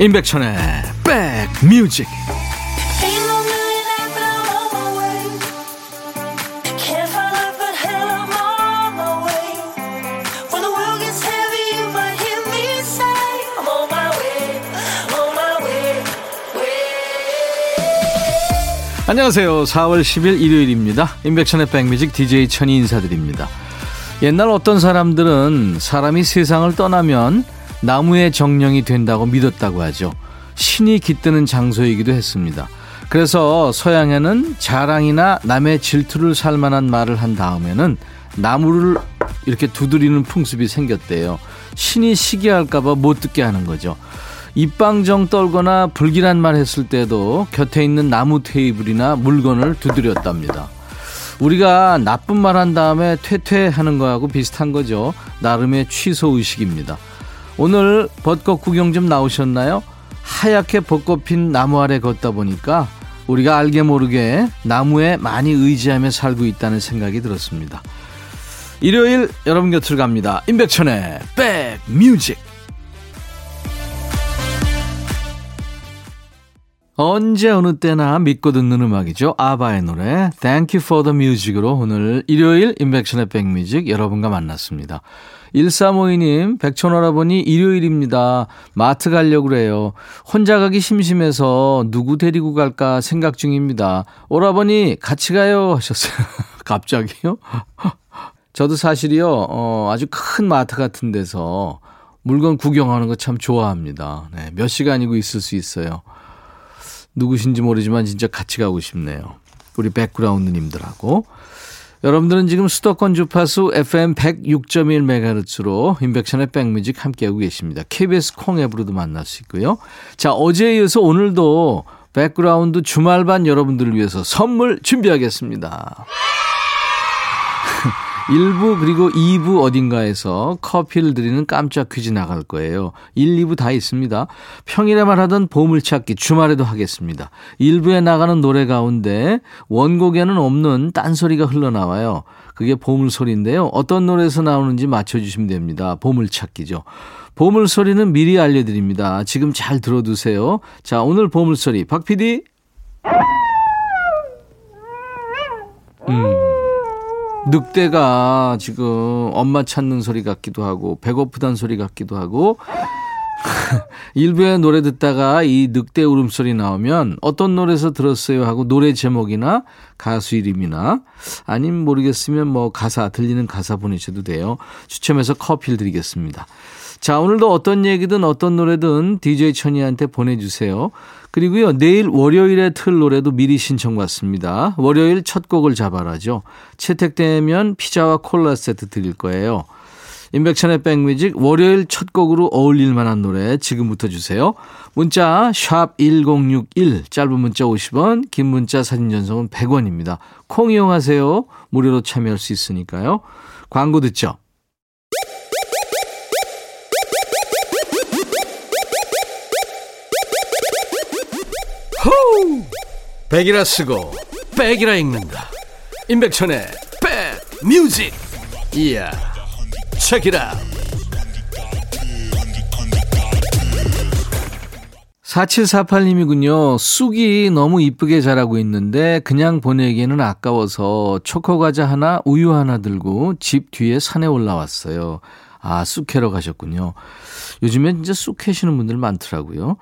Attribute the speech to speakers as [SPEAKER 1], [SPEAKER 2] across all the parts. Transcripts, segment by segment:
[SPEAKER 1] 임백천의 백뮤직. 안녕하세요. 4월 10일 일요일입니다. 임백천의 백뮤직 DJ 천이 인사드립니다. 옛날 어떤 사람들은 사람이 세상을 떠나면 나무의 정령이 된다고 믿었다고 하죠. 신이 깃드는 장소이기도 했습니다. 그래서 서양에는 자랑이나 남의 질투를 살 만한 말을 한 다음에는 나무를 이렇게 두드리는 풍습이 생겼대요. 신이 시기할까봐 못 듣게 하는 거죠. 입방정 떨거나 불길한 말 했을 때도 곁에 있는 나무 테이블이나 물건을 두드렸답니다. 우리가 나쁜 말 한 다음에 퇴퇴하는 거하고 비슷한 거죠. 나름의 취소 의식입니다. 오늘 벚꽃 구경 좀 나오셨나요? 하얗게 벚꽃 핀 나무 아래 걷다 보니까 우리가 알게 모르게 나무에 많이 의지하며 살고 있다는 생각이 들었습니다. 일요일 여러분 곁을 갑니다. 임백천의 백뮤직 언제 어느 때나 믿고 듣는 음악이죠. 아바의 노래 Thank You for the Music으로 오늘 일요일 인백션의 백뮤직 여러분과 만났습니다. 1352님, 백촌오라버니 일요일입니다. 마트 가려고 그래요. 혼자 가기 심심해서 누구 데리고 갈까 생각 중입니다. 오라버니 같이 가요 하셨어요. 갑자기요? 저도 사실이요, 어, 아주 큰 마트 같은 데서 물건 구경하는 거 참 좋아합니다. 네, 몇 시간이고 있을 수 있어요. 누구신지 모르지만 진짜 같이 가고 싶네요. 우리 백그라운드님들하고. 여러분들은 지금 수도권 주파수 FM 106.1MHz로 임백천의 백뮤직 함께하고 계십니다. KBS 콩 앱으로도 만날 수 있고요. 자, 어제에 이어서 오늘도 백그라운드 주말반 여러분들을 위해서 선물 준비하겠습니다. 1부 그리고 2부 어딘가에서 커피를 드리는 깜짝 퀴즈 나갈 거예요. 1, 2부 다 있습니다. 평일에만 하던 보물찾기 주말에도 하겠습니다. 1부에 나가는 노래 가운데 원곡에는 없는 딴소리가 흘러나와요. 그게 보물소리인데요. 어떤 노래에서 나오는지 맞춰주시면 됩니다. 보물찾기죠. 보물소리는 미리 알려드립니다. 지금 잘 들어두세요. 자, 오늘 보물소리 박 PD. 음. 늑대가 지금 엄마 찾는 소리 같기도 하고 배고프단 소리 같기도 하고 일부에 노래 듣다가 이 늑대 울음소리 나오면 어떤 노래에서 들었어요 하고 노래 제목이나 가수 이름이나 아님 모르겠으면 뭐 가사 들리는 가사 보내셔도 돼요. 추첨해서 커피를 드리겠습니다. 자, 오늘도 어떤 얘기든 어떤 노래든 DJ 천이한테 보내주세요. 그리고요, 내일 월요일에 틀 노래도 미리 신청받습니다. 월요일 첫 곡을 잡아라죠. 채택되면 피자와 콜라 세트 드릴 거예요. 인백천의 백뮤직 월요일 첫 곡으로 어울릴 만한 노래 지금부터 주세요. 문자 1061, 짧은 문자 50원, 긴 문자 사진 전송은 100원입니다. 콩 이용하세요. 무료로 참여할 수 있으니까요. 광고 듣죠. 호우! 백이라 쓰고 백이라 읽는다. 임백천의 백 뮤직. 이야. 책이라. 4748님이군요. 쑥이 너무 이쁘게 자라고 있는데 그냥 보내기에는 아까워서 초코 과자 하나, 우유 하나 들고 집 뒤에 산에 올라왔어요. 아, 쑥 캐러 가셨군요. 요즘엔 진짜 쑥 캐시는 분들 많더라고요.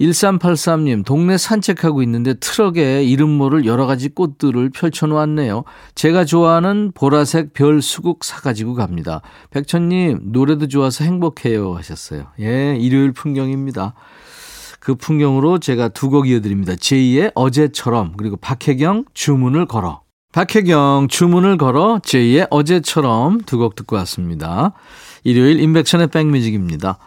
[SPEAKER 1] 1383님, 동네 산책하고 있는데 트럭에 이름 모를 여러 가지 꽃들을 펼쳐놓았네요. 제가 좋아하는 보라색 별 수국 사가지고 갑니다. 백천님, 노래도 좋아서 행복해요. 하셨어요. 예, 일요일 풍경입니다. 그 풍경으로 제가 두 곡 이어드립니다. 제2의 어제처럼, 그리고 박혜경, 주문을 걸어. 박혜경, 주문을 걸어, 제2의 어제처럼 두 곡 듣고 왔습니다. 일요일 인백천의 백뮤직입니다.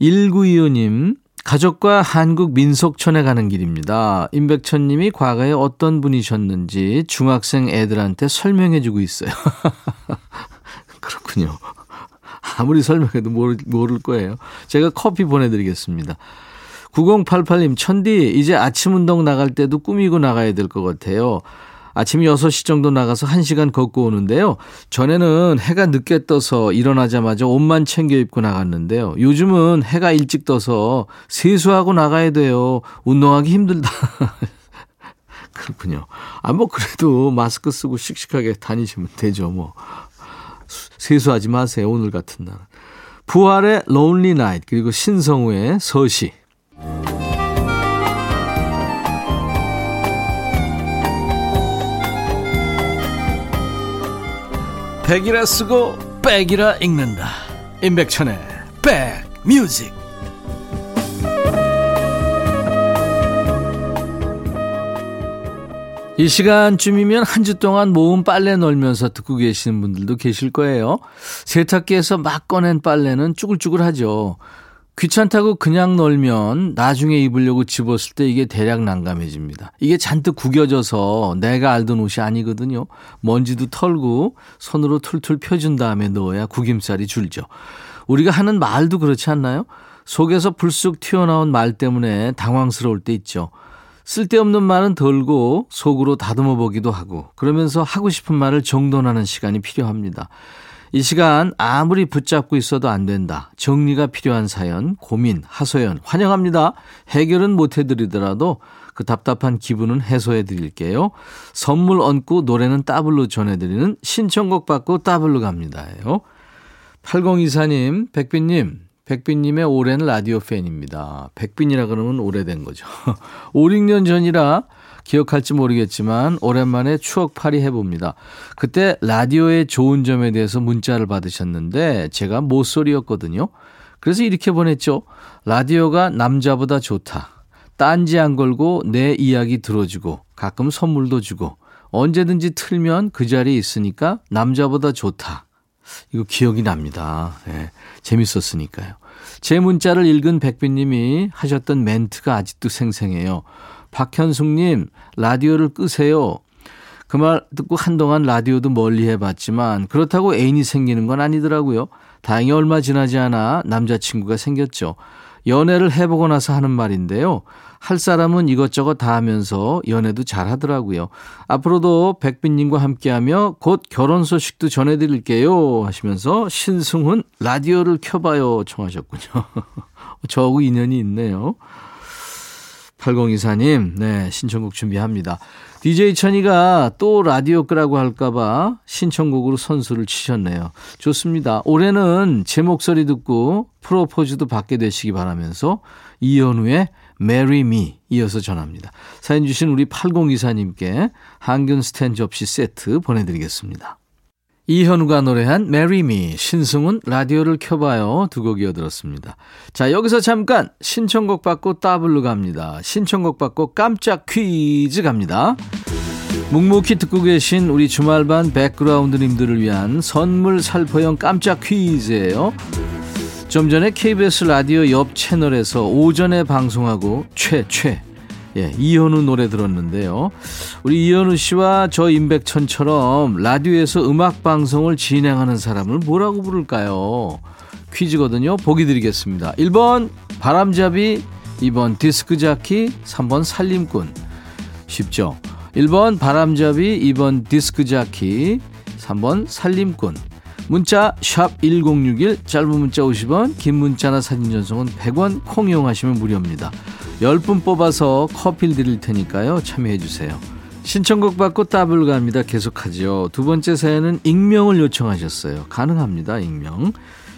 [SPEAKER 1] 1925님, 가족과 한국 민속촌에 가는 길입니다. 임백천 님이 과거에 어떤 분이셨는지 중학생 애들한테 설명해 주고 있어요. 그렇군요. 아무리 설명해도 모를, 모를 거예요. 제가 커피 보내드리겠습니다. 9088님, 천디, 이제 아침 운동 나갈 때도 꾸미고 나가야 될 것 같아요. 아침 6시 정도 나가서 1시간 걷고 오는데요. 전에는 해가 늦게 떠서 일어나자마자 옷만 챙겨 입고 나갔는데요. 요즘은 해가 일찍 떠서 세수하고 나가야 돼요. 운동하기 힘들다. 그렇군요. 아, 뭐, 그래도 마스크 쓰고 씩씩하게 다니시면 되죠, 뭐. 세수하지 마세요, 오늘 같은 날. 부활의 Lonely Night, 그리고 신성우의 서시. 백이라 쓰고 백이라 읽는다. 임백천의 백뮤직. 이 시간쯤이면 한 주 동안 모은 빨래 널면서 듣고 계시는 분들도 계실 거예요. 세탁기에서 막 꺼낸 빨래는 쭈글쭈글하죠. 귀찮다고 그냥 널면 나중에 입으려고 집었을 때 이게 대략 난감해집니다. 이게 잔뜩 구겨져서 내가 알던 옷이 아니거든요. 먼지도 털고 손으로 툴툴 펴준 다음에 넣어야 구김살이 줄죠. 우리가 하는 말도 그렇지 않나요? 속에서 불쑥 튀어나온 말 때문에 당황스러울 때 있죠. 쓸데없는 말은 덜고 속으로 다듬어 보기도 하고 그러면서 하고 싶은 말을 정돈하는 시간이 필요합니다. 이 시간 아무리 붙잡고 있어도 안 된다. 정리가 필요한 사연, 고민, 하소연 환영합니다. 해결은 못 해드리더라도 그 답답한 기분은 해소해 드릴게요. 선물 얹고 노래는 따블로 전해드리는 신청곡 받고 따블로 갑니다요. 8024님, 백빈님, 백빈님의 오랜 라디오 팬입니다. 백빈이라 그러면 오래된 거죠. 5, 6년 전이라 기억할지 모르겠지만 오랜만에 추억팔이 해봅니다. 그때 라디오의 좋은 점에 대해서 문자를 받으셨는데 제가 모쏠이었거든요. 그래서 이렇게 보냈죠. 라디오가 남자보다 좋다. 딴지 안 걸고 내 이야기 들어주고 가끔 선물도 주고 언제든지 틀면 그 자리에 있으니까 남자보다 좋다. 이거 기억이 납니다. 네, 재밌었으니까요. 제 문자를 읽은 백빈님이 하셨던 멘트가 아직도 생생해요. 박현숙님, 라디오를 끄세요. 그 말 듣고 한동안 라디오도 멀리 해봤지만 그렇다고 애인이 생기는 건 아니더라고요. 다행히 얼마 지나지 않아 남자친구가 생겼죠. 연애를 해보고 나서 하는 말인데요. 할 사람은 이것저것 다 하면서 연애도 잘 하더라고요. 앞으로도 백빈님과 함께하며 곧 결혼 소식도 전해드릴게요. 하시면서 신승훈 라디오를 켜봐요. 청하셨군요. 저하고 인연이 있네요. 8024님, 네, 신청곡 준비합니다. DJ 천이가 또 라디오 끄라고 할까봐 신청곡으로 선수를 치셨네요. 좋습니다. 올해는 제 목소리 듣고 프로포즈도 받게 되시기 바라면서 이현우의 Marry Me 이어서 전합니다. 사연 주신 우리 8024님께 항균 스탠 접시 세트 보내드리겠습니다. 이현우가 노래한 Marry Me, 신승훈 라디오를 켜봐요 두 곡 이어들었습니다. 자 여기서 잠깐 신청곡 받고 따블로 갑니다. 신청곡 받고 깜짝 퀴즈 갑니다. 묵묵히 듣고 계신 우리 주말반 백그라운드님들을 위한 선물 살포형 깜짝 퀴즈예요. 좀 전에 KBS 라디오 옆 채널에서 오전에 방송하고 최최 예, 이현우 노래 들었는데요. 우리 이현우 씨와 저 임백천처럼 라디오에서 음악 방송을 진행하는 사람을 뭐라고 부를까요? 퀴즈거든요. 보기 드리겠습니다. 1번 바람잡이, 2번 디스크 자키, 3번 살림꾼. 쉽죠? 1번 바람잡이, 2번 디스크 자키, 3번 살림꾼. 문자 1061, 짧은 문자 50원, 긴 문자나 사진 전송은 100원 콩 이용하시면 무료입니다. 10분 뽑아서 커피를 드릴 테니까요. 참여해 주세요. 신청곡 받고 따블 갑니다. 계속하죠. 두 번째 사연은 익명을 요청하셨어요. 가능합니다. 익명.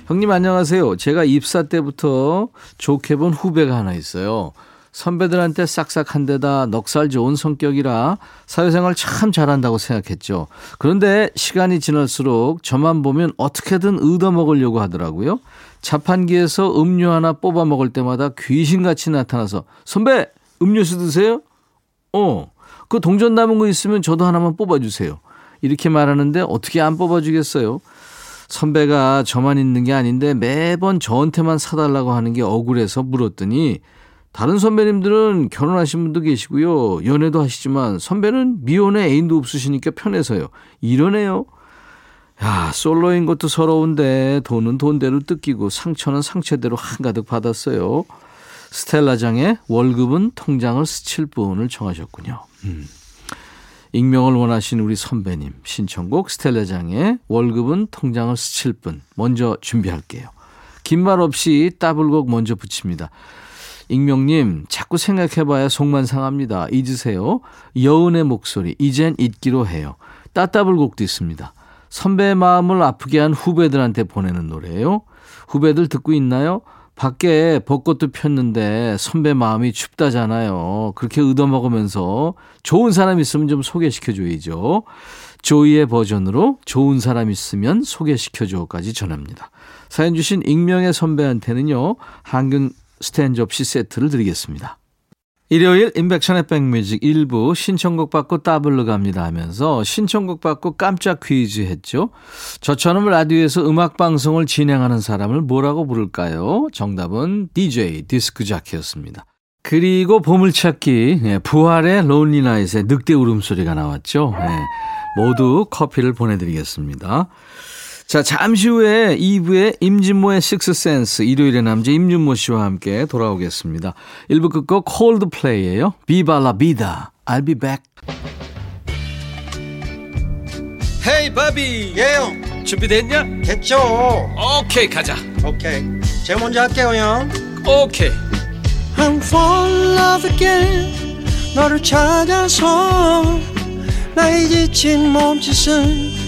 [SPEAKER 1] 형님 안녕하세요. 제가 입사 때부터 좋게 본 후배가 하나 있어요. 선배들한테 싹싹한 데다 넉살 좋은 성격이라 사회생활 참 잘한다고 생각했죠. 그런데 시간이 지날수록 저만 보면 어떻게든 얻어먹으려고 하더라고요. 자판기에서 음료 하나 뽑아 먹을 때마다 귀신같이 나타나서 선배 음료수 드세요? 어. 그 동전 남은 거 있으면 저도 하나만 뽑아주세요. 이렇게 말하는데 어떻게 안 뽑아주겠어요? 선배가 저만 있는 게 아닌데 매번 저한테만 사달라고 하는 게 억울해서 물었더니 다른 선배님들은 결혼하신 분도 계시고요. 연애도 하시지만 선배는 미혼에 애인도 없으시니까 편해서요. 이러네요. 야, 솔로인 것도 서러운데 돈은 돈대로 뜯기고 상처는 상처대로 한가득 받았어요. 스텔라장의 월급은 통장을 스칠 뿐을 청하셨군요. 음. 익명을 원하신 우리 선배님 신청곡 스텔라장의 월급은 통장을 스칠 뿐 먼저 준비할게요. 긴 말 없이 따블곡 먼저 붙입니다. 익명님 자꾸 생각해봐야 속만 상합니다. 잊으세요. 여운의 목소리 이젠 잊기로 해요. 따따블곡도 있습니다. 선배의 마음을 아프게 한 후배들한테 보내는 노래예요. 후배들 듣고 있나요? 밖에 벚꽃도 폈는데 선배 마음이 춥다잖아요. 그렇게 얻어먹으면서 좋은 사람 있으면 좀 소개시켜줘야죠. 조이의 버전으로 좋은 사람 있으면 소개시켜줘까지 전합니다. 사연 주신 익명의 선배한테는요. 항균 스텐 접시 세트를 드리겠습니다. 일요일 임백천의 백뮤직 1부 신청곡 받고 따블로 갑니다 하면서 신청곡 받고 깜짝 퀴즈 했죠. 저처럼 라디오에서 음악 방송을 진행하는 사람을 뭐라고 부를까요? 정답은 DJ 디스크 자키였습니다. 그리고 보물찾기 네, 부활의 론리나잇의 늑대 울음소리가 나왔죠. 네, 모두 커피를 보내드리겠습니다. 자, 잠시 후에 2부의 임진모의 식스센스 일요일의 남자 임준모 씨와 함께 돌아오겠습니다. 1부 끝곡 콜드플레이예요. 비발라 비다. I'll be back. 헤이 바비.
[SPEAKER 2] 예영.
[SPEAKER 1] 준비됐냐?
[SPEAKER 2] 됐죠.
[SPEAKER 1] 오케이 가자.
[SPEAKER 2] 오케이. 제가 먼저 할게요 형.
[SPEAKER 1] 오케이.
[SPEAKER 2] I'm fall in love again. 너를 찾아서 나의 지친 몸짓은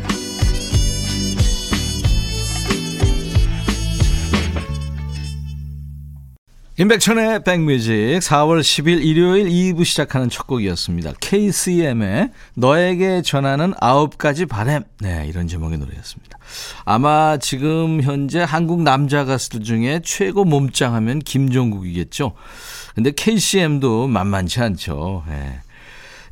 [SPEAKER 1] 임백천의 백뮤직 4월 10일 일요일 2부 시작하는 첫 곡이었습니다. KCM의 너에게 전하는 아홉 가지 바램. 네, 이런 제목의 노래였습니다. 아마 지금 현재 한국 남자 가수들 중에 최고 몸짱 하면 김종국이겠죠. 근데 KCM도 만만치 않죠. 네.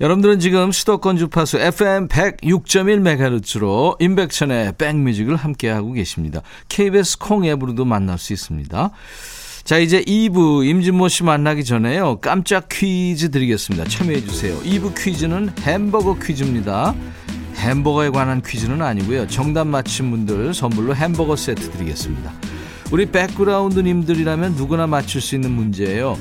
[SPEAKER 1] 여러분들은 지금 수도권 주파수 FM 106.1MHz로 임백천의 백뮤직을 함께하고 계십니다. KBS 콩 앱으로도 만날 수 있습니다. 자, 이제 2부 임진모 씨 만나기 전에요. 깜짝 퀴즈 드리겠습니다. 참여해 주세요. 2부 퀴즈는 햄버거 퀴즈입니다. 햄버거에 관한 퀴즈는 아니고요. 정답 맞힌 분들 선물로 햄버거 세트 드리겠습니다. 우리 백그라운드님들이라면 누구나 맞출 수 있는 문제예요.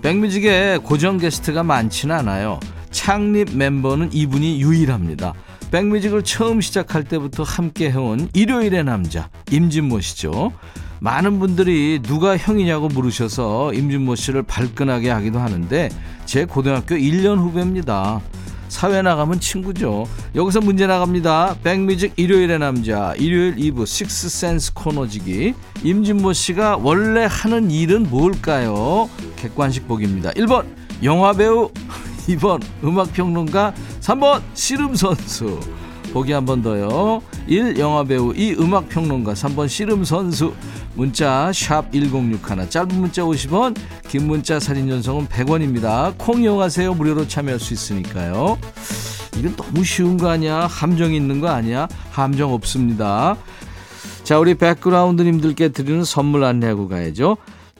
[SPEAKER 1] 백뮤직에 고정 게스트가 많지는 않아요. 창립 멤버는 이분이 유일합니다. 백뮤직을 처음 시작할 때부터 함께 해온 일요일의 남자 임진모 씨죠. 많은 분들이 누가 형이냐고 물으셔서 임준모 씨를 발끈하게 하기도 하는데 제 고등학교 1년 후배입니다. 사회 나가면 친구죠. 여기서 문제 나갑니다. 백뮤직 일요일의 남자 일요일 2부 식스센스 코너지기 임진모 씨가 원래 하는 일은 뭘까요? 객관식 보기입니다. 1번 영화배우 2번 음악평론가 3번 씨름선수 보기 한 번 더요. 1. 영화배우 2. 음악평론가 3번 씨름선수 문자 샵1061 짧은 문자 50원 긴 문자 사진 전송은 100원입니다. 콩 이용하세요. 무료로 참여할 수 있으니까요. 이건 너무 쉬운 거 아니야? 함정 있는 거 아니야? 함정 없습니다. 자, 우리 백그라운드님들께 드리는 선물 안내하고 가야죠.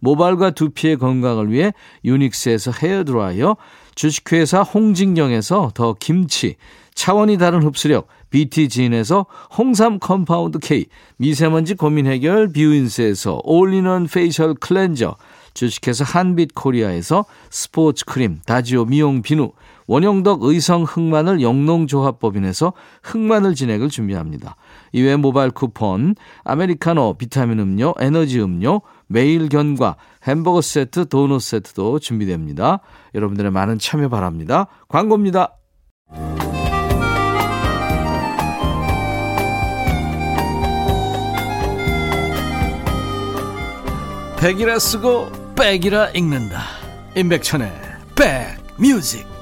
[SPEAKER 1] 모발과 두피의 건강을 위해 유닉스에서 헤어드라이어, 주식회사 홍진경에서 더 김치, 차원이 다른 흡수력 BT진에서 홍삼 compound K, 미세먼지 고민 해결 뷰인스에서 올리원 facial cleanser, 주식회사 한빛 코리아에서 스포츠 크림, 다지오 미용 비누, 원형덕 의성 흑마늘 영농조합법인에서 흑마늘 진행을 준비합니다. 이외 모바일 쿠폰, 아메리카노, 비타민 음료, 에너지 음료, 매일 견과, 햄버거 세트, 도넛 세트도 준비됩니다. 여러분들의 많은 참여 바랍니다. 광고입니다. 백이라 쓰고 백이라 읽는다 임백천의 백뮤직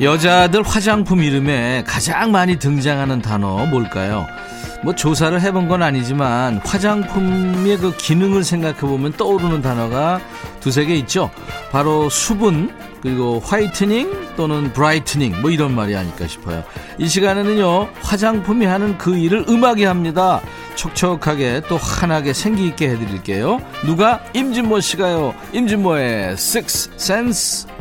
[SPEAKER 1] 여자들 화장품 이름에 가장 많이 등장하는 단어 뭘까요? 뭐 조사를 해본 건 아니지만 화장품의 그 기능을 생각해 보면 떠오르는 단어가 두세 개 있죠. 바로 수분 그리고 whitening 또는 brightening 뭐 이런 말이 아닐까 싶어요. 이 시간에는요 화장품이 하는 그 일을 음악이 합니다. 촉촉하게 또 환하게 생기 있게 해드릴게요. 누가 임진모 씨가요. 임진모의 Six Sense.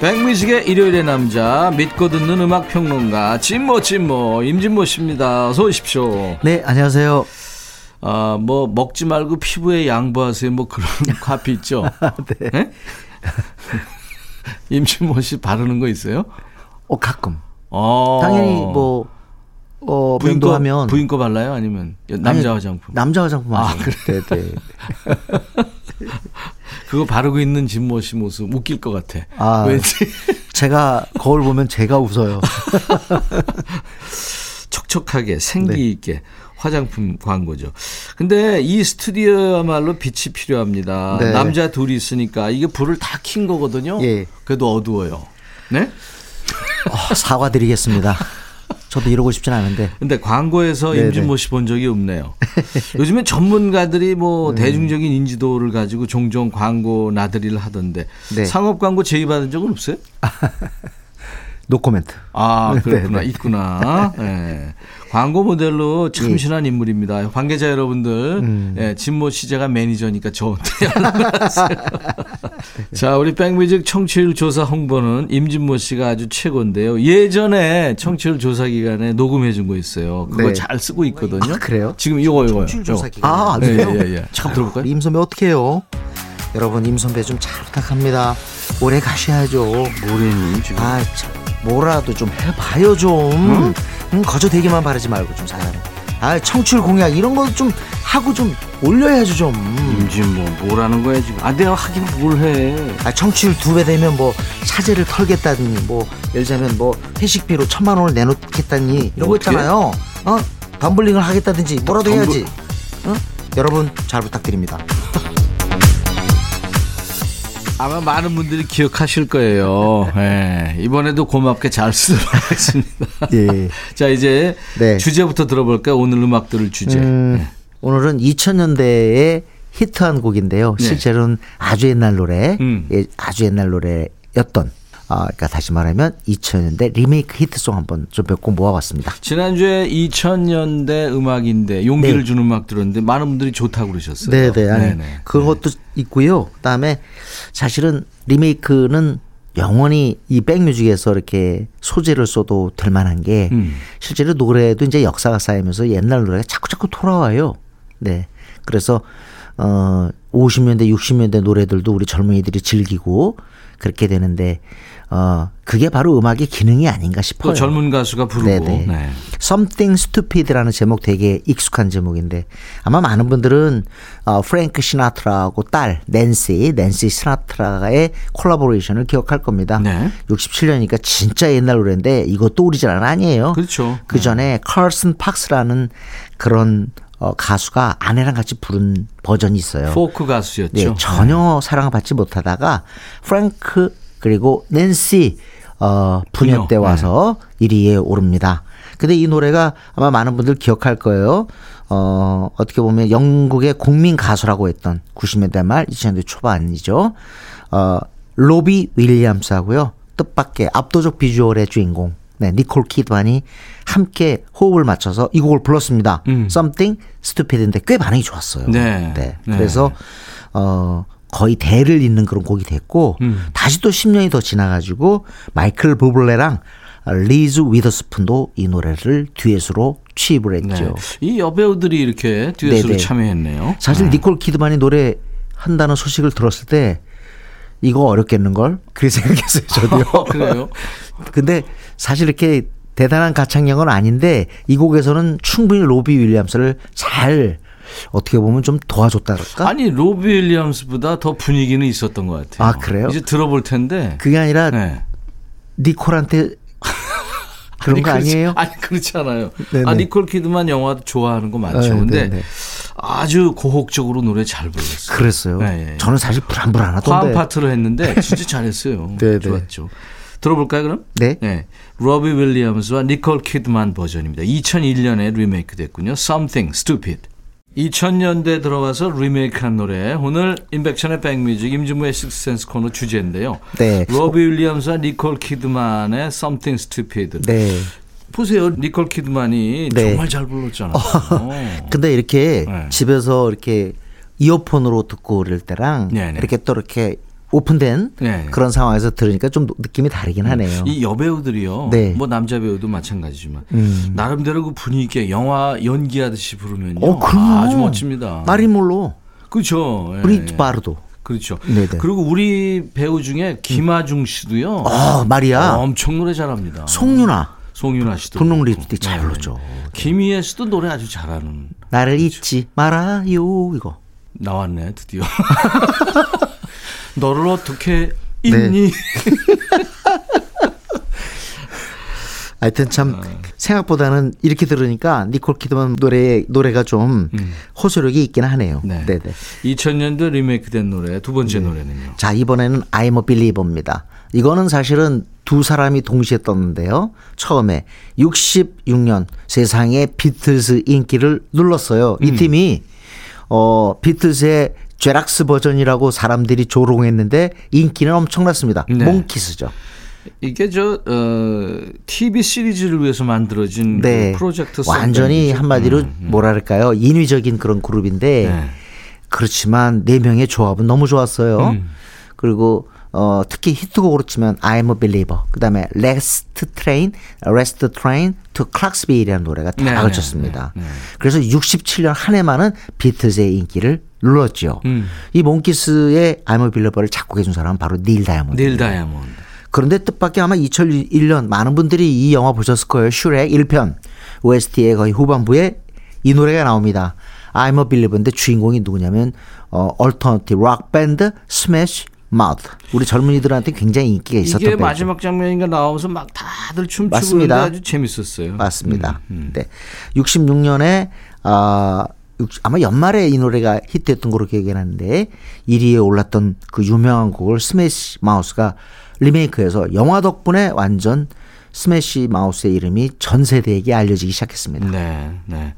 [SPEAKER 1] 백뮤직의 일요일의 남자 믿고 듣는 음악 평론가 진모 진모 임진모 씨입니다. 어서 오십시오.
[SPEAKER 3] 네, 안녕하세요.
[SPEAKER 1] 아, 뭐 먹지 말고 피부에 양보하세요. 뭐 그런 카피 있죠.
[SPEAKER 3] 네.
[SPEAKER 1] 네? 임진모 씨 바르는 거 있어요?
[SPEAKER 3] 어, 가끔.
[SPEAKER 1] 어.
[SPEAKER 3] 당연히 뭐, 어,
[SPEAKER 1] 부인 거
[SPEAKER 3] 면도하면.
[SPEAKER 1] 부인 거 발라요? 아니면 남자
[SPEAKER 3] 아니,
[SPEAKER 1] 화장품?
[SPEAKER 3] 남자 화장품
[SPEAKER 1] 아,
[SPEAKER 3] 하죠. 네, 네.
[SPEAKER 1] 그거 바르고 있는 진모 씨 모습 웃길 것 같아.
[SPEAKER 3] 아.
[SPEAKER 1] 왠지
[SPEAKER 3] 제가 거울 보면 제가 웃어요.
[SPEAKER 1] 촉촉하게 생기
[SPEAKER 3] 네.
[SPEAKER 1] 있게 화장품 광고죠. 근데 이 스튜디오야말로 빛이 필요합니다.
[SPEAKER 3] 네.
[SPEAKER 1] 남자 둘이 있으니까 이게 불을 다 킨 거거든요.
[SPEAKER 3] 예.
[SPEAKER 1] 그래도 어두워요. 네?
[SPEAKER 3] 어, 사과드리겠습니다. 저도 이러고 싶진 않은데.
[SPEAKER 1] 근데 광고에서
[SPEAKER 3] 네네.
[SPEAKER 1] 임진모 씨 본 적이 없네요. 요즘엔 전문가들이 뭐
[SPEAKER 3] 음.
[SPEAKER 1] 대중적인 인지도를 가지고 종종 광고 나들이를 하던데
[SPEAKER 3] 네.
[SPEAKER 1] 상업 광고 제의받은 적은 없어요?
[SPEAKER 3] 노코멘트.
[SPEAKER 1] 아, 그렇구나.
[SPEAKER 3] 네네.
[SPEAKER 1] 있구나. 예. 광고 모델로 참신한 인물입니다. 관계자 여러분들,
[SPEAKER 3] 음.
[SPEAKER 1] 예, 진모 씨 제가 매니저니까 저한테 연락하세요. 자, 우리 백뮤직 청취율 조사 홍보는 임진모 씨가 아주 최고인데요. 예전에 청취율 조사 기간에 녹음해 준 거 있어요. 그거
[SPEAKER 3] 네.
[SPEAKER 1] 잘 쓰고 있거든요.
[SPEAKER 3] 아, 그래요?
[SPEAKER 1] 지금 이거 이거요.
[SPEAKER 3] 아,
[SPEAKER 1] 예,
[SPEAKER 3] 그래요?
[SPEAKER 1] 예, 예. 잠깐 들어볼까요?
[SPEAKER 3] 임 선배 어떻게 해요? 여러분, 임 선배 좀 잘 부탁합니다. 오래 가셔야죠.
[SPEAKER 1] 뭐래니 지금?
[SPEAKER 3] 아, 참, 뭐라도 좀 해봐요 좀. 음, 거저 대기만 바라지 말고 좀 사연. 아, 청취율 공약 이런 거 좀 하고 좀 올려야죠 좀.
[SPEAKER 1] 임진모 뭐라는 거야 지금? 아, 내가 하긴 뭘 해?
[SPEAKER 3] 아, 청취율 두 배 되면 뭐 사제를 털겠다니 뭐 예를 들자면 뭐 회식비로 천만 원을 내놓겠다니 이런 거
[SPEAKER 1] 어떻게?
[SPEAKER 3] 있잖아요. 어? 덤블링을 하겠다든지 뭐라도
[SPEAKER 1] 덤블-
[SPEAKER 3] 해야지. 어? 여러분 잘 부탁드립니다.
[SPEAKER 1] 아마 많은 분들이 기억하실 거예요. 예, 이번에도 고맙게 잘 쓰도록 하겠습니다.
[SPEAKER 3] 예.
[SPEAKER 1] 자, 이제
[SPEAKER 3] 네.
[SPEAKER 1] 주제부터 들어볼까요? 오늘 음악 들을 주제.
[SPEAKER 3] 음,
[SPEAKER 1] 네.
[SPEAKER 3] 오늘은 2000년대에 히트한 곡인데요.
[SPEAKER 1] 네.
[SPEAKER 3] 실제로는 아주 옛날 노래,
[SPEAKER 1] 음.
[SPEAKER 3] 예, 아주 옛날 노래였던. 아, 그러니까 다시 말하면 2000년대 리메이크 히트송 한번 좀 몇 곡 모아봤습니다.
[SPEAKER 1] 지난주에 2000년대 음악인데 용기를
[SPEAKER 3] 네.
[SPEAKER 1] 주는 음악 들었는데 많은 분들이 좋다고 그러셨어요.
[SPEAKER 3] 네네. 아니,
[SPEAKER 1] 네네.
[SPEAKER 3] 그런 것도 있고요. 그다음에 사실은 리메이크는 영원히 이 백뮤직에서 이렇게 소재를 써도 될 만한 게
[SPEAKER 1] 음.
[SPEAKER 3] 실제로 노래도 이제 역사가 쌓이면서 옛날 노래가 자꾸 자꾸 돌아와요. 네. 그래서 어 50년대 60년대 노래들도 우리 젊은이들이 즐기고 그렇게 되는데 어 그게 바로 음악의 기능이 아닌가 싶어요.
[SPEAKER 1] 또 젊은 가수가 부르고.
[SPEAKER 3] 네네.
[SPEAKER 1] 네.
[SPEAKER 3] Something Stupid라는 제목 되게 익숙한 제목인데 아마 많은 분들은 어, 프랭크 시나트라하고 딸 낸시 낸시 시나트라의 collaboration을 기억할 겁니다.
[SPEAKER 1] 네.
[SPEAKER 3] 67년이니까 진짜 옛날 노래인데 이것도 오리지널 아니에요.
[SPEAKER 1] 그렇죠.
[SPEAKER 3] 그 전에 칼슨 팍스라는 그런 어, 가수가 아내랑 같이 부른 버전이 있어요.
[SPEAKER 1] 포크 가수였죠.
[SPEAKER 3] 네, 전혀 사랑을 받지 못하다가 프랭크 그리고 낸시 어, 부녀, 때 와서 1위에 오릅니다. 근데 이 노래가 아마 많은 분들 기억할 거예요. 어, 어떻게 보면 영국의 국민 가수라고 했던 90년대 말 2000년대 초반이죠. 어, 로비 윌리엄스하고요. 뜻밖의 압도적 비주얼의 주인공. 네, 니콜 키드만이 함께 호흡을 맞춰서 이 곡을 불렀습니다.
[SPEAKER 1] 음.
[SPEAKER 3] Something Stupid인데 꽤 반응이 좋았어요.
[SPEAKER 1] 네.
[SPEAKER 3] 네.
[SPEAKER 1] 네.
[SPEAKER 3] 그래서 어 거의 대를 잇는 그런 곡이 됐고
[SPEAKER 1] 음.
[SPEAKER 3] 다시 또 10년이 더 지나가지고 마이클 부블레랑 리즈 위더스푼도 이 노래를 듀엣으로 취입을
[SPEAKER 1] 네.
[SPEAKER 3] 했죠.
[SPEAKER 1] 이 여배우들이 이렇게 듀엣으로
[SPEAKER 3] 네네.
[SPEAKER 1] 참여했네요.
[SPEAKER 3] 사실
[SPEAKER 1] 네.
[SPEAKER 3] 니콜 키드만이 노래 한다는 소식을 들었을 때 이거 어렵겠는 걸 그렇게 생각했어요 저도요.
[SPEAKER 1] 어, 그래요?
[SPEAKER 3] 근데 사실 이렇게 대단한 가창력은 아닌데 이 곡에서는 충분히 로비 윌리엄스를 잘 어떻게 보면 좀 도와줬다랄까?
[SPEAKER 1] 아니 로비 윌리엄스보다 더 분위기는 있었던 것 같아요.
[SPEAKER 3] 아, 그래요?
[SPEAKER 1] 이제 들어볼 텐데.
[SPEAKER 3] 그게 아니라
[SPEAKER 1] 네.
[SPEAKER 3] 니콜한테 그런 거
[SPEAKER 1] 그렇지-
[SPEAKER 3] 아니에요?
[SPEAKER 1] 아니 그렇지 않아요.
[SPEAKER 3] 네네.
[SPEAKER 1] 아 니콜 키드만 영화 좋아하는 거 많죠.
[SPEAKER 3] 네,
[SPEAKER 1] 근데
[SPEAKER 3] 네, 네.
[SPEAKER 1] 아주 고혹적으로 노래 잘 불렀어요.
[SPEAKER 3] 그랬어요.
[SPEAKER 1] 네, 네.
[SPEAKER 3] 저는 사실 불안불안하던데.
[SPEAKER 1] 화음 파트를 했는데 진짜 잘했어요.
[SPEAKER 3] 네, 네.
[SPEAKER 1] 좋았죠. 들어볼까요 그럼?
[SPEAKER 3] 네.
[SPEAKER 1] 로비 윌리엄스와 니콜 키드만 버전입니다. 2001년에 리메이크 됐군요. Something Stupid. 2000년대 들어가서 리메이크한 노래. 오늘 인백션의 백뮤직 임진무의 식스센스 코너 주제인데요.
[SPEAKER 3] 네.
[SPEAKER 1] 로비 윌리엄스와 니콜 키드만의 Something Stupid.
[SPEAKER 3] 네.
[SPEAKER 1] 보세요. 니콜 키드만이
[SPEAKER 3] 네.
[SPEAKER 1] 정말 잘 불렀잖아요.
[SPEAKER 3] 근데 이렇게
[SPEAKER 1] 네.
[SPEAKER 3] 집에서 이렇게 이어폰으로 듣고 그럴 때랑
[SPEAKER 1] 네, 네.
[SPEAKER 3] 이렇게 또 이렇게 오픈된
[SPEAKER 1] 네.
[SPEAKER 3] 그런 상황에서 들으니까 좀 느낌이 다르긴 하네요.
[SPEAKER 1] 이 여배우들이요.
[SPEAKER 3] 네.
[SPEAKER 1] 뭐 남자 배우도 마찬가지지만
[SPEAKER 3] 음.
[SPEAKER 1] 나름대로 그 분위기 있게 영화 연기하듯이 부르면요.
[SPEAKER 3] 어, 그럼요.
[SPEAKER 1] 아주 멋집니다.
[SPEAKER 3] 마리몰로,
[SPEAKER 1] 그렇죠. 예,
[SPEAKER 3] 브리트
[SPEAKER 1] 예.
[SPEAKER 3] 바르도.
[SPEAKER 1] 그렇죠.
[SPEAKER 3] 네네.
[SPEAKER 1] 그리고 우리 배우 중에 김아중 씨도요.
[SPEAKER 3] 어, 마리아.
[SPEAKER 1] 엄청 노래 잘합니다.
[SPEAKER 3] 송윤아,
[SPEAKER 1] 송윤아 씨도.
[SPEAKER 3] 분홍. 립스틱 잘
[SPEAKER 1] 네.
[SPEAKER 3] 불렀죠.
[SPEAKER 1] 김희애 씨도 노래 아주 잘하는
[SPEAKER 3] 나를 잊지 말아요, 이거.
[SPEAKER 1] 나왔네 드디어. 너를 어떻게
[SPEAKER 3] 네.
[SPEAKER 1] 잊니?
[SPEAKER 3] 하여튼 참
[SPEAKER 1] 아.
[SPEAKER 3] 생각보다는 이렇게 들으니까 니콜 키드만 노래 노래가 좀 호소력이 있긴 하네요.
[SPEAKER 1] 네.
[SPEAKER 3] 네, 네.
[SPEAKER 1] 2000년도 리메이크된 노래 두 번째 노래는요.
[SPEAKER 3] 자, 이번에는 I'm a Believer입니다. 이거는 사실은 두 사람이 동시에 떴는데요. 처음에 66년 세상에 비틀즈 인기를 눌렀어요.
[SPEAKER 1] 음.
[SPEAKER 3] 이 팀이 어 비틀즈의 죄락스 버전이라고 사람들이 조롱했는데 인기는 엄청났습니다.
[SPEAKER 1] 네.
[SPEAKER 3] 몽키스죠.
[SPEAKER 1] 이게 저 어, TV 시리즈를 위해서 만들어진
[SPEAKER 3] 네.
[SPEAKER 1] 그 프로젝트
[SPEAKER 3] 완전히. 한마디로
[SPEAKER 1] 음, 음.
[SPEAKER 3] 뭐랄까요? 인위적인 그런 그룹인데
[SPEAKER 1] 네.
[SPEAKER 3] 그렇지만 네 명의 조합은 너무 좋았어요.
[SPEAKER 1] 음.
[SPEAKER 3] 그리고 어, 특히 히트곡으로 치면 I'm a Believer, 그 다음에 Last Train, Last Train to Clarksville이라는 노래가
[SPEAKER 1] 네,
[SPEAKER 3] 대박을
[SPEAKER 1] 네,
[SPEAKER 3] 쳤습니다.
[SPEAKER 1] 네, 네.
[SPEAKER 3] 그래서 67년 한 해만은 비틀즈의 인기를 눌렀죠.
[SPEAKER 1] 음.
[SPEAKER 3] 이 몽키스의 I'm a Believer를 작곡해 준 사람은 바로 닐 다이아몬드.
[SPEAKER 1] 닐 다이아몬드.
[SPEAKER 3] 그런데 뜻밖의 아마 2001년 많은 분들이 이 영화 보셨을 거예요. 슈렉 1편 OST의 거의 후반부에 이 노래가 나옵니다. I'm a Believer인데 주인공이 누구냐면 어 alternative rock 밴드 스매시 마우스. 우리 젊은이들한테 굉장히 인기가 있었던
[SPEAKER 1] 이게
[SPEAKER 3] 밴드.
[SPEAKER 1] 마지막 장면인가 나오면서 막 다들 춤추고
[SPEAKER 3] 맞습니다.
[SPEAKER 1] 아주 재밌었어요.
[SPEAKER 3] 맞습니다.
[SPEAKER 1] 음,
[SPEAKER 3] 네. 66년에 아 아마 연말에 이 노래가 히트했던 걸로 기억이 나는데 1위에 올랐던 그 유명한 곡을 스매시 마우스가 리메이크해서 영화 덕분에 완전 스매시 마우스의 이름이 전 세대에게 알려지기 시작했습니다.
[SPEAKER 1] 네, 네.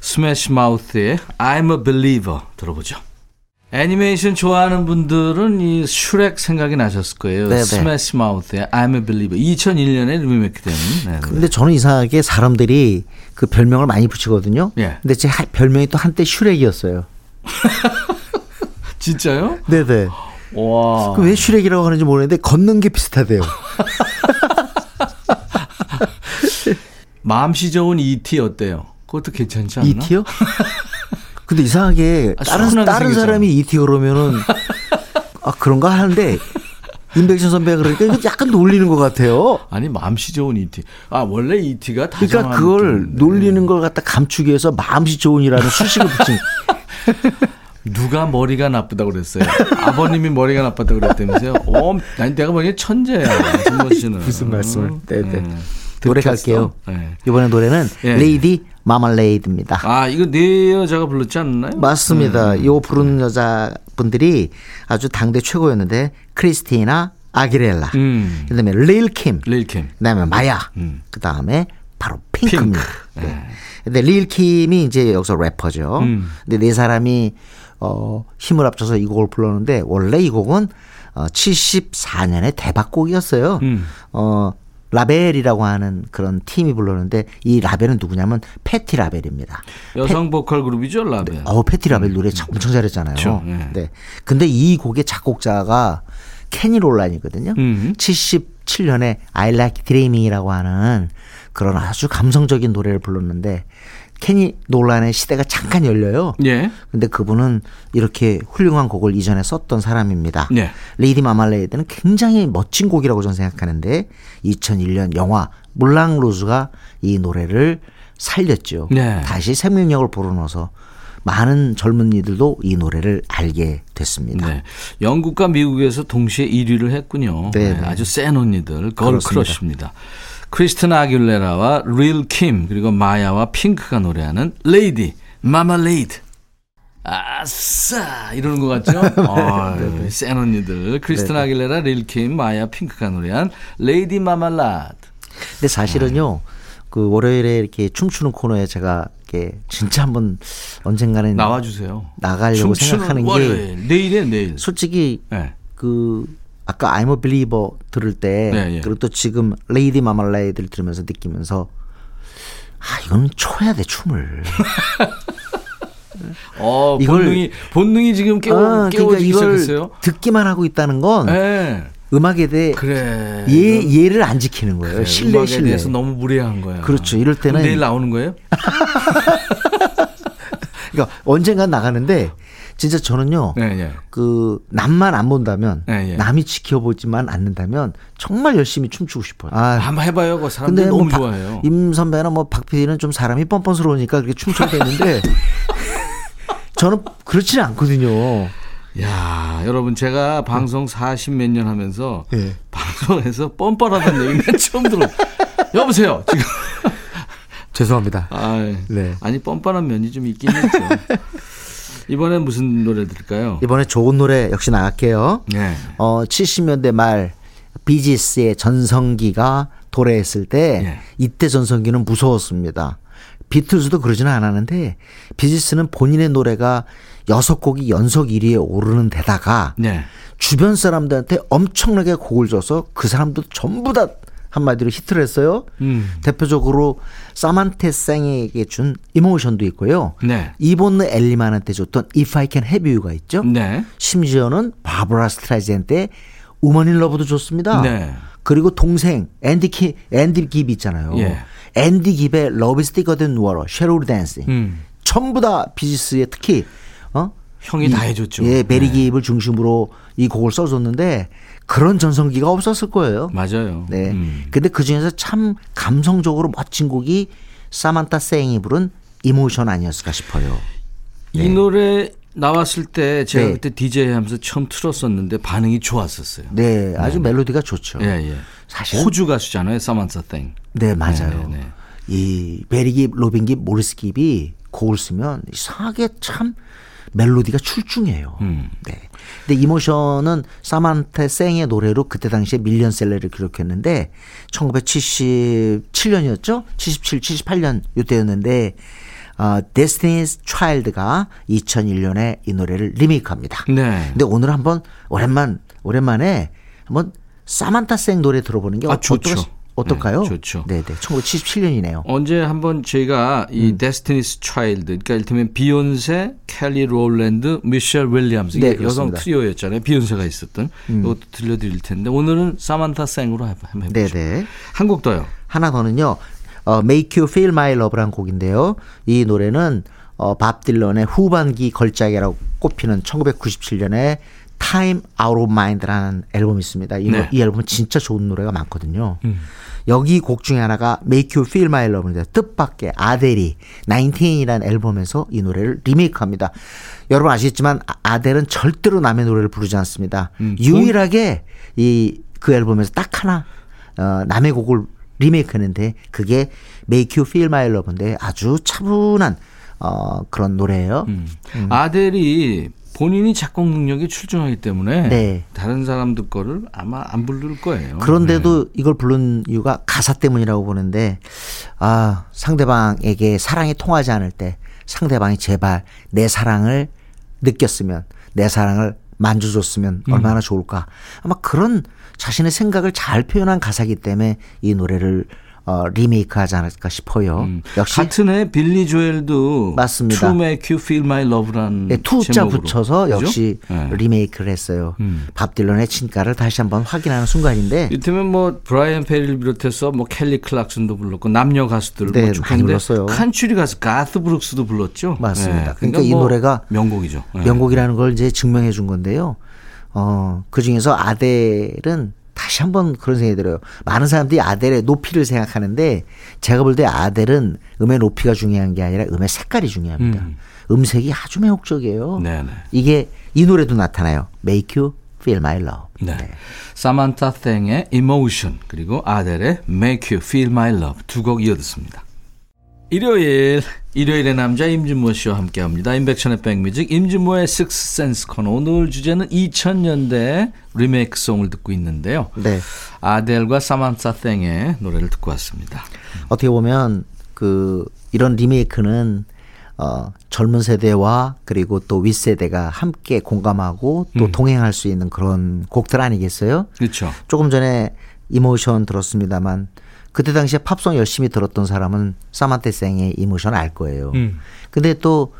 [SPEAKER 1] 스매시 마우스의 I'm a Believer 들어보죠. 애니메이션 좋아하는 분들은 이 슈렉 생각이 나셨을 거예요.
[SPEAKER 3] 네, 네.
[SPEAKER 1] 스매시 마우스의 I'm a Believer 2001년에 리메이크된. 네, 네.
[SPEAKER 3] 근데 저는 이상하게 사람들이 그 별명을 많이 붙이거든요.
[SPEAKER 1] 예.
[SPEAKER 3] 근데 제 하- 별명이 또 한때 슈렉이었어요.
[SPEAKER 1] 진짜요?
[SPEAKER 3] 네네.
[SPEAKER 1] 와.
[SPEAKER 3] 그 왜 슈렉이라고 하는지 모르겠는데 걷는 게 비슷하대요.
[SPEAKER 1] 마음씨 좋은 E.T. 어때요? 그것도 괜찮지 않나?
[SPEAKER 3] 이티요? 근데 이상하게
[SPEAKER 1] 아,
[SPEAKER 3] 다른 다른. 사람이 이티 그러면은 아 그런가 하는데 임백천 선배가 그러니까 약간 놀리는 것 같아요.
[SPEAKER 1] 아니 마음씨 좋은 E.T. 아 원래 E.T.가 다
[SPEAKER 3] 그러니까 그걸 놀리는 걸 갖다 감추기 위해서 마음씨 좋은이라는 수식을 붙인.
[SPEAKER 1] 누가 머리가 나쁘다고 그랬어요. 아버님이 머리가 나빴다고 그랬다면서요. 어, 난 내가 보기엔 천재야. 씨는.
[SPEAKER 3] 무슨 말씀을. 네, 네.
[SPEAKER 1] 음,
[SPEAKER 3] 노래. 갈게요.
[SPEAKER 1] 네.
[SPEAKER 3] 이번에 노래는
[SPEAKER 1] 예.
[SPEAKER 3] 레이디 마말레이드입니다.
[SPEAKER 1] 아 이거 네 여자가 불렀지 않나요?
[SPEAKER 3] 맞습니다.
[SPEAKER 1] 음.
[SPEAKER 3] 요 부르는 여자분들이 아주 당대 최고였는데 크리스티나 아기렐라,
[SPEAKER 1] 음.
[SPEAKER 3] 그다음에 릴 킴,
[SPEAKER 1] 릴킴.
[SPEAKER 3] 그다음에 마야,
[SPEAKER 1] 음.
[SPEAKER 3] 그다음에 바로 핑크입니다.
[SPEAKER 1] 핑크.
[SPEAKER 3] 네. 근데 릴 킴이 이제 여기서 래퍼죠.
[SPEAKER 1] 음.
[SPEAKER 3] 근데 네 사람이 어 힘을 합쳐서 이 곡을 불렀는데 원래 이 곡은 어 74년에 대박곡이었어요.
[SPEAKER 1] 음.
[SPEAKER 3] 어 라벨이라고 하는 그런 팀이 불렀는데 이 라벨은 누구냐면 패티 라벨입니다.
[SPEAKER 1] 여성 보컬 그룹이죠 라벨.
[SPEAKER 3] 어 패티 라벨 노래 참 엄청 잘했잖아요.
[SPEAKER 1] 그렇죠. 예.
[SPEAKER 3] 네. 근데 이 곡의 작곡자가 케니 롤란이거든요.
[SPEAKER 1] 음.
[SPEAKER 3] 77년에 I Like Dreaming이라고 하는 그런 아주 감성적인 노래를 불렀는데 케니 놀란의 시대가 잠깐 열려요.
[SPEAKER 1] 예.
[SPEAKER 3] 근데 그분은 이렇게 훌륭한 곡을 이전에 썼던 사람입니다.
[SPEAKER 1] 네.
[SPEAKER 3] Lady Marmalade는 굉장히 멋진 곡이라고 저는 생각하는데 2001년 영화 물랑 루즈가 이 노래를 살렸죠.
[SPEAKER 1] 네.
[SPEAKER 3] 다시 생명력을 불어넣어서 많은 젊은이들도 이 노래를 알게 됐습니다.
[SPEAKER 1] 네. 영국과 미국에서 동시에 1위를 했군요.
[SPEAKER 3] 네,
[SPEAKER 1] 네,
[SPEAKER 3] 네.
[SPEAKER 1] 아주 센 언니들. 걸크러쉬입니다. 크리스티나 아길레라와 릴 킴 그리고 마야와 핑크가 노래하는 Lady Marmalade. 아싸 이러는 것 같죠? 어, 센 언니들 크리스티나 아길레라, 릴킴, 마야, 핑크가 노래한 Lady Marmalade.
[SPEAKER 3] 근데 사실은요. 그 월요일에 이렇게 춤추는 코너에 제가 이렇게 진짜 한번 언젠가는
[SPEAKER 1] 나와주세요.
[SPEAKER 3] 나가려고 생각하는 게
[SPEAKER 1] 월요일. 내일에 내일.
[SPEAKER 3] 솔직히
[SPEAKER 1] 네.
[SPEAKER 3] 그 아까 I'm a Believer 들을 때
[SPEAKER 1] 네, 예.
[SPEAKER 3] 그리고 또 지금 레이디 마말라이드를 들으면서 느끼면서 아 이건 춰야 돼 춤을
[SPEAKER 1] 어,
[SPEAKER 3] 이걸-
[SPEAKER 1] 본능이 본능이 지금 깨워
[SPEAKER 3] 아,
[SPEAKER 1] 깨워지기
[SPEAKER 3] 이걸
[SPEAKER 1] 시작했어요.
[SPEAKER 3] 듣기만 하고 있다는 건
[SPEAKER 1] 네.
[SPEAKER 3] 음악에 대해
[SPEAKER 1] 그래.
[SPEAKER 3] 예, 예를 안 지키는 거예요
[SPEAKER 1] 그래,
[SPEAKER 3] 신뢰
[SPEAKER 1] 음악에
[SPEAKER 3] 신뢰
[SPEAKER 1] 대해서 너무 무례한 거야.
[SPEAKER 3] 그렇죠. 이럴 때는-
[SPEAKER 1] 내일 나오는 거예요?
[SPEAKER 3] 그러니까 언젠간 나가는데 진짜 저는요
[SPEAKER 1] 네, 네.
[SPEAKER 3] 그 남만 안 본다면
[SPEAKER 1] 네, 예.
[SPEAKER 3] 남이 지켜보지만 않는다면 정말 열심히 춤추고 싶어요. 아,
[SPEAKER 1] 한번 해봐요. 그 사람들이 너무
[SPEAKER 3] 박-
[SPEAKER 1] 좋아해요.
[SPEAKER 3] 임 선배나 뭐박 PD는 좀 사람이 뻔뻔스러우니까 그렇게 춤춰도 되는데 저는 그렇지는 않거든요.
[SPEAKER 1] 야, 여러분 제가 방송 40몇 년 하면서
[SPEAKER 3] 예.
[SPEAKER 1] 방송에서 뻔뻔하다는 얘기는 처음 들어. 여보세요. 지금
[SPEAKER 3] 죄송합니다.
[SPEAKER 1] 아,
[SPEAKER 3] 네.
[SPEAKER 1] 아니 뻔뻔한 면이 좀 있긴 했죠. 이번엔 무슨 노래 들을까요?
[SPEAKER 3] 이번에 좋은 노래 역시 나갈게요.
[SPEAKER 1] 네.
[SPEAKER 3] 어, 70년대 말 비지스의 전성기가 도래했을 때
[SPEAKER 1] 예.
[SPEAKER 3] 이때 전성기는 무서웠습니다. 비틀즈도 그러지는 않았는데 비지스는 본인의 노래가 여섯 곡이 연속 1위에 오르는 데다가
[SPEAKER 1] 네.
[SPEAKER 3] 주변 사람들한테 엄청나게 곡을 줘서 그 사람도 전부 다 한마디로 히트를 했어요.
[SPEAKER 1] 음.
[SPEAKER 3] 대표적으로 사만타 생에게 준 Emotion도 있고요.
[SPEAKER 1] 네.
[SPEAKER 3] 이본느 엘리만한테 줬던 If I Can Have You가 있죠.
[SPEAKER 1] 네.
[SPEAKER 3] 심지어는 바브라 스트라이샌드의 Woman in Love도 좋습니다.
[SPEAKER 1] 네.
[SPEAKER 3] 그리고 동생 앤디 키 앤디 깁 있잖아요.
[SPEAKER 1] 예.
[SPEAKER 3] 앤디 깁의 Love Is Thicker Than Water, Shadow Dancing
[SPEAKER 1] 음.
[SPEAKER 3] 전부 다 비지스의 특히 어
[SPEAKER 1] 형이 다 해줬죠.
[SPEAKER 3] 예, 베리
[SPEAKER 1] 네.
[SPEAKER 3] 깁을 중심으로 이 곡을 써줬는데 그런 전성기가 없었을 거예요.
[SPEAKER 1] 맞아요.
[SPEAKER 3] 네.
[SPEAKER 1] 음.
[SPEAKER 3] 근데 그 중에서 참 감성적으로 멋진 곡이 사만타 생이 부른 Emotion 아니었을까 싶어요.
[SPEAKER 1] 이 노래 나왔을 때 제가
[SPEAKER 3] 네.
[SPEAKER 1] 그때 DJ 하면서 처음 틀었었는데 반응이 좋았었어요.
[SPEAKER 3] 네, 아주 멜로디가 좋죠.
[SPEAKER 1] 예, 예.
[SPEAKER 3] 사실
[SPEAKER 1] 호주 가수잖아요. 사만사 생.
[SPEAKER 3] 네, 맞아요.
[SPEAKER 1] 네, 네, 네.
[SPEAKER 3] 이 베리 깁, 로빈 깁, 모리스 깁이 곡을 쓰면 이상하게 참 멜로디가 출중해요.
[SPEAKER 1] 음.
[SPEAKER 3] 네. 근데 Emotion은 사만타 생의 노래로 그때 당시에 밀리언셀러를 기록했는데 1977년이었죠? 77, 78년 요때였는데 어, 데스티니스 차일드가 2001년에 이 노래를 리메이크합니다.
[SPEAKER 1] 네.
[SPEAKER 3] 근데 오늘 한번 오랜만 오랜만에 한번 사만타 생 노래 들어보는 게
[SPEAKER 1] 아,
[SPEAKER 3] 어-
[SPEAKER 1] 좋죠.
[SPEAKER 3] 어떨까- 어떨까요?
[SPEAKER 1] 네, 좋죠.
[SPEAKER 3] 네, 네. 1977년이네요.
[SPEAKER 1] 언제 한번 저희가 이
[SPEAKER 3] 음.
[SPEAKER 1] 데스티니스 차일드, 그러니까 이를테면 비욘세, 켈리 롤랜드, 미셸 윌리엄스 이게
[SPEAKER 3] 네,
[SPEAKER 1] 여성.
[SPEAKER 3] 음.
[SPEAKER 1] 트리오였잖아요. 비욘세가 있었던 이것도 들려드릴 텐데 오늘은 사만타 생으로 한번 해보죠.
[SPEAKER 3] 네, 네.
[SPEAKER 1] 한 곡 더요.
[SPEAKER 3] 하나 더는요. 어, Make You Feel My Love라는 곡인데요. 이 노래는 어, 밥 딜런의 후반기 걸작이라고 꼽히는 1997년에 Time Out of Mind라는 앨범이 있습니다. 이, 노-
[SPEAKER 1] 네.
[SPEAKER 3] 이 앨범은 진짜 좋은 노래가 많거든요.
[SPEAKER 1] 음.
[SPEAKER 3] 여기 곡 중에 하나가 Make You Feel My Love인데 뜻밖의 아델이 19이라는 앨범에서 이 노래를 리메이크합니다. 여러분 아시겠지만 아- 아델은 절대로 남의 노래를 부르지 않습니다.
[SPEAKER 1] 음,
[SPEAKER 3] 유일하게 이 그 앨범에서 딱 하나 어, 남의 곡을 리메이크했는데 그게 Make You Feel My Love인데 아주 차분한 어, 그런 노래예요.
[SPEAKER 1] 음. 아델이 본인이 작곡 능력이 출중하기 때문에
[SPEAKER 3] 네.
[SPEAKER 1] 다른 사람들 거를 아마 안 부를 거예요.
[SPEAKER 3] 그런데도 이걸 부른 이유가 가사 때문이라고 보는데 아 상대방에게 사랑이 통하지 않을 때 상대방이 제발 내 사랑을 느꼈으면 내 사랑을 만져줬으면 얼마나 좋을까 아마 그런 자신의 생각을 잘 표현한 가사이기 때문에 이 노래를 어, 리메이크하지 않을까 싶어요.
[SPEAKER 1] 음.
[SPEAKER 3] 역시
[SPEAKER 1] 같은 해 빌리 조엘도
[SPEAKER 3] 맞습니다.
[SPEAKER 1] To Make You Feel My Love라는
[SPEAKER 3] 네, 투자
[SPEAKER 1] 제목으로.
[SPEAKER 3] 붙여서
[SPEAKER 1] 그죠?
[SPEAKER 3] 역시
[SPEAKER 1] 네.
[SPEAKER 3] 리메이크를 했어요.
[SPEAKER 1] 음.
[SPEAKER 3] 밥 딜런의 친가를 다시 한번 확인하는 순간인데
[SPEAKER 1] 이때면 뭐 브라이언 페리를 비롯해서 뭐 켈리 클락슨도 불렀고 남녀 가수들
[SPEAKER 3] 네,
[SPEAKER 1] 뭐쭉
[SPEAKER 3] 많이 불렀어요.
[SPEAKER 1] 칸츄리 가수 가스 브룩스도 불렀죠.
[SPEAKER 3] 맞습니다.
[SPEAKER 1] 네,
[SPEAKER 3] 그러니까
[SPEAKER 1] 이뭐
[SPEAKER 3] 노래가
[SPEAKER 1] 명곡이죠. 네.
[SPEAKER 3] 명곡이라는 걸 이제 증명해 준 건데요. 어, 그 중에서 아델은 다시 한번 그런 생각이 들어요. 많은 사람들이 아델의 높이를 생각하는데 제가 볼 때 아델은 음의 높이가 중요한 게 아니라 음의 색깔이 중요합니다.
[SPEAKER 1] 음.
[SPEAKER 3] 음. 색이 아주 매혹적이에요.
[SPEAKER 1] 네네.
[SPEAKER 3] 이게 이 노래도 나타나요. Make you Feel My Love.
[SPEAKER 1] 네. 사만타 땡의 Emotion 그리고 아델의 Make You Feel My Love 두 곡 이어 듣습니다. 일요일 일요일의 남자 임진모 씨와 함께합니다. 인백션의 백뮤직 임진모의 Six Sense 코너 오늘 주제는 2000년대 리메이크송을 듣고 있는데요.
[SPEAKER 3] 네.
[SPEAKER 1] 아델과 사만타 땡의 노래를 듣고 왔습니다.
[SPEAKER 3] 어떻게 보면 그 이런 리메이크는 어, 젊은 세대와 그리고 또 윗세대가 함께 공감하고 또 동행할 수 있는 그런 곡들 아니겠어요?
[SPEAKER 1] 그렇죠.
[SPEAKER 3] 조금 전에 Emotion 들었습니다만 그때 당시에 팝송 열심히 들었던 사람은 사만타 생의 Emotion 알 거예요.
[SPEAKER 1] 음.
[SPEAKER 3] 근데 또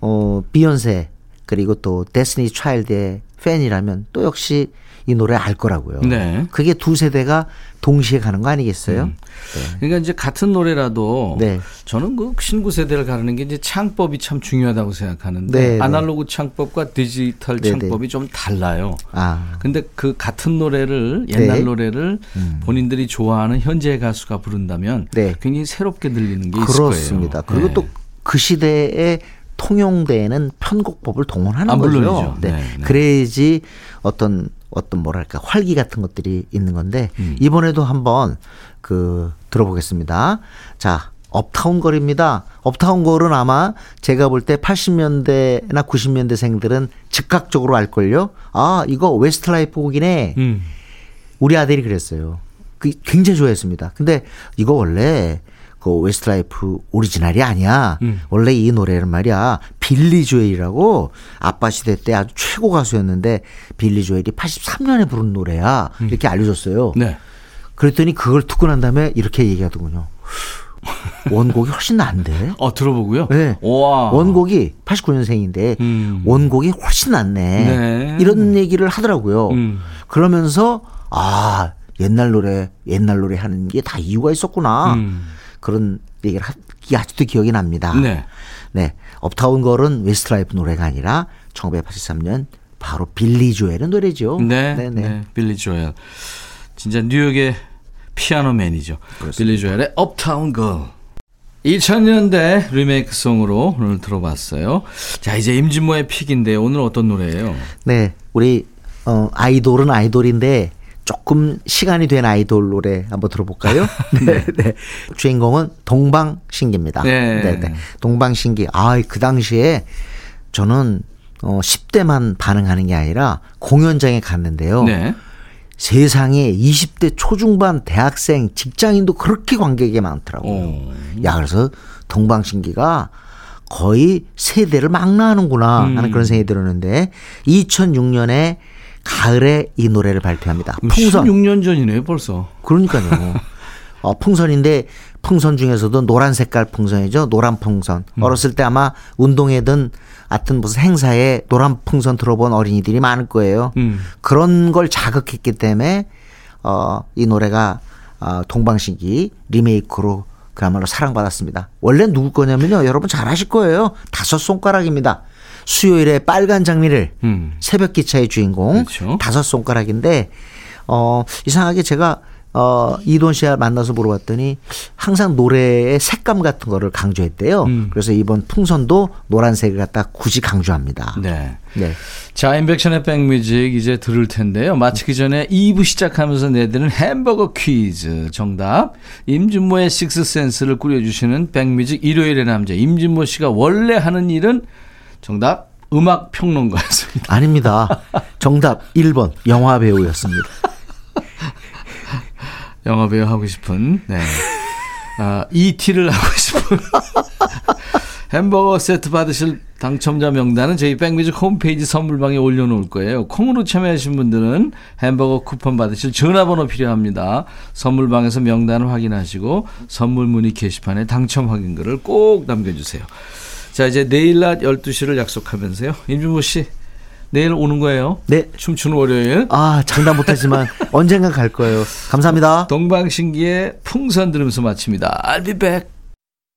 [SPEAKER 3] 어, 비욘세 그리고 또 데스티니스 차일드의 팬이라면 또 역시 이 노래 알 거라고요.
[SPEAKER 1] 네.
[SPEAKER 3] 그게 두 세대가 동시에 가는 거 아니겠어요?
[SPEAKER 1] 그러니까 이제 같은 노래라도
[SPEAKER 3] 네.
[SPEAKER 1] 저는 그 신구 세대를 가르는 게 이제 창법이 참 중요하다고 생각하는데
[SPEAKER 3] 네, 네.
[SPEAKER 1] 아날로그 창법과 디지털
[SPEAKER 3] 네, 네.
[SPEAKER 1] 창법이 좀 달라요.
[SPEAKER 3] 아,
[SPEAKER 1] 근데 그 같은 노래를 옛날
[SPEAKER 3] 네. 음.
[SPEAKER 1] 노래를 본인들이 좋아하는 현재 가수가 부른다면
[SPEAKER 3] 네.
[SPEAKER 1] 굉장히 새롭게 들리는 게 있을
[SPEAKER 3] 그렇습니다.
[SPEAKER 1] 거예요.
[SPEAKER 3] 그리고
[SPEAKER 1] 네.
[SPEAKER 3] 또 그 시대에 통용되는 편곡법을 동원하는
[SPEAKER 1] 아,
[SPEAKER 3] 거죠. 네.
[SPEAKER 1] 네, 네.
[SPEAKER 3] 그래야지 어떤 어떤 뭐랄까 활기 같은 것들이 있는 건데
[SPEAKER 1] 음.
[SPEAKER 3] 이번에도 한번 그 들어보겠습니다. 자. Uptown Girl입니다. Uptown Girl은 아마 제가 볼 때 80년대나 90년대 생들은 즉각적으로 알걸요. 아, 이거 웨스트라이프 곡이네.
[SPEAKER 1] 음.
[SPEAKER 3] 우리 아들이 그랬어요. 그 굉장히 좋아했습니다. 근데 이거 원래 그 웨스트라이프 오리지널이 아니야.
[SPEAKER 1] 음.
[SPEAKER 3] 원래 이 노래는 말이야. 빌리 조엘이라고 아빠 시대 때 아주 최고 가수였는데 빌리 조엘이 83년에 부른 노래야. 이렇게 알려줬어요.
[SPEAKER 1] 네.
[SPEAKER 3] 그랬더니 그걸 듣고 난 다음에 이렇게 얘기하더군요. 원곡이 훨씬 낫네.
[SPEAKER 1] 어 들어보고요.
[SPEAKER 3] 네.
[SPEAKER 1] 와.
[SPEAKER 3] 원곡이 89년생인데
[SPEAKER 1] 음.
[SPEAKER 3] 원곡이 훨씬 낫네.
[SPEAKER 1] 네.
[SPEAKER 3] 이런 얘기를 하더라고요.
[SPEAKER 1] 음.
[SPEAKER 3] 그러면서 아 옛날 노래 옛날 노래 하는 게 다 이유가 있었구나.
[SPEAKER 1] 음.
[SPEAKER 3] 그런 얘기를 하, 기- 아직도 기억이 납니다.
[SPEAKER 1] 네.
[SPEAKER 3] 네. Uptown Girl은 웨스트라이프 노래가 아니라 1983년 바로 빌리 조엘의 노래죠.
[SPEAKER 1] 네,
[SPEAKER 3] 네,
[SPEAKER 1] 네,
[SPEAKER 3] 네.
[SPEAKER 1] 빌리 조엘. 진짜 뉴욕의 Piano Man이죠. 빌리 조엘의 Uptown Girl. 2000년대 리메이크 송으로 오늘 들어봤어요. 자, 이제 임진모의 픽인데 오늘 어떤 노래예요?
[SPEAKER 3] 네, 우리 어, 아이돌은 아이돌인데 조금 시간이 된 아이돌 노래 한번 들어볼까요? 네, 네. 주인공은 동방신기입니다.
[SPEAKER 1] 네.
[SPEAKER 3] 네. 동방신기. 아, 그 당시에 저는 어, 10대만 반응하는 게 아니라 공연장에 갔는데요.
[SPEAKER 1] 네.
[SPEAKER 3] 세상에 20대 초중반 대학생 직장인도 그렇게 관객이 많더라고요.
[SPEAKER 1] 오.
[SPEAKER 3] 야, 그래서 동방신기가 거의 세대를 망라하는구나 하는 그런 생각이 들었는데 2006년에 가을에 이 노래를 발표합니다. 풍선.
[SPEAKER 1] 16년 전이네요, 벌써.
[SPEAKER 3] 그러니까요. 어, 풍선인데 풍선 중에서도 노란 색깔 풍선이죠. 노란 풍선. 어렸을 때 아마 운동회든 하여튼 무슨 행사에 노란 풍선 들어본 어린이들이 많을 거예요.
[SPEAKER 1] 음.
[SPEAKER 3] 그런 걸 자극했기 때문에 어, 이 노래가 어, 동방신기 리메이크로 그야말로 사랑받았습니다. 원래 누구 거냐면요. 여러분 잘 아실 거예요. 다섯 손가락입니다. 수요일에 빨간 장미를
[SPEAKER 1] 음.
[SPEAKER 3] 새벽 기차의 주인공
[SPEAKER 1] 그렇죠.
[SPEAKER 3] 다섯 손가락인데 어 이상하게 제가 어 이돈 씨와 만나서 물어봤더니 항상 노래의 색감 같은 거를 강조했대요.
[SPEAKER 1] 음.
[SPEAKER 3] 그래서 이번 풍선도 노란색을 갖다 굳이 강조합니다.
[SPEAKER 1] 네.
[SPEAKER 3] 네.
[SPEAKER 1] 자, 인백션의 백뮤직 이제 들을 텐데요. 마치기 전에 2부 시작하면서 내드리는 햄버거 퀴즈 정답. 임진모의 식스센스를 꾸려주시는 백뮤직 일요일의 남자 임진모 씨가 원래 하는 일은 정답 음악 평론가였습니다.
[SPEAKER 3] 아닙니다. 정답 1번 영화 배우였습니다.
[SPEAKER 1] 영화 배우 하고 싶은 네. 아, ET를 하고 싶은 햄버거 세트 받으실 당첨자 명단은 저희 백뮤직 홈페이지 선물방에 올려놓을 거예요. 콩으로 참여하신 분들은 햄버거 쿠폰 받으실 전화번호 필요합니다. 선물방에서 명단을 확인하시고 선물 문의 게시판에 당첨 확인글을 꼭 남겨주세요. 자 이제 내일 낮 12시를 약속하면서요. 임준모 씨 내일 오는 거예요.
[SPEAKER 3] 네.
[SPEAKER 1] 춤추는 월요일.
[SPEAKER 3] 아 장담 못하지만 언젠가 갈 거예요. 감사합니다.
[SPEAKER 1] 동방신기의 풍선 들으면서 마칩니다. I'll be back.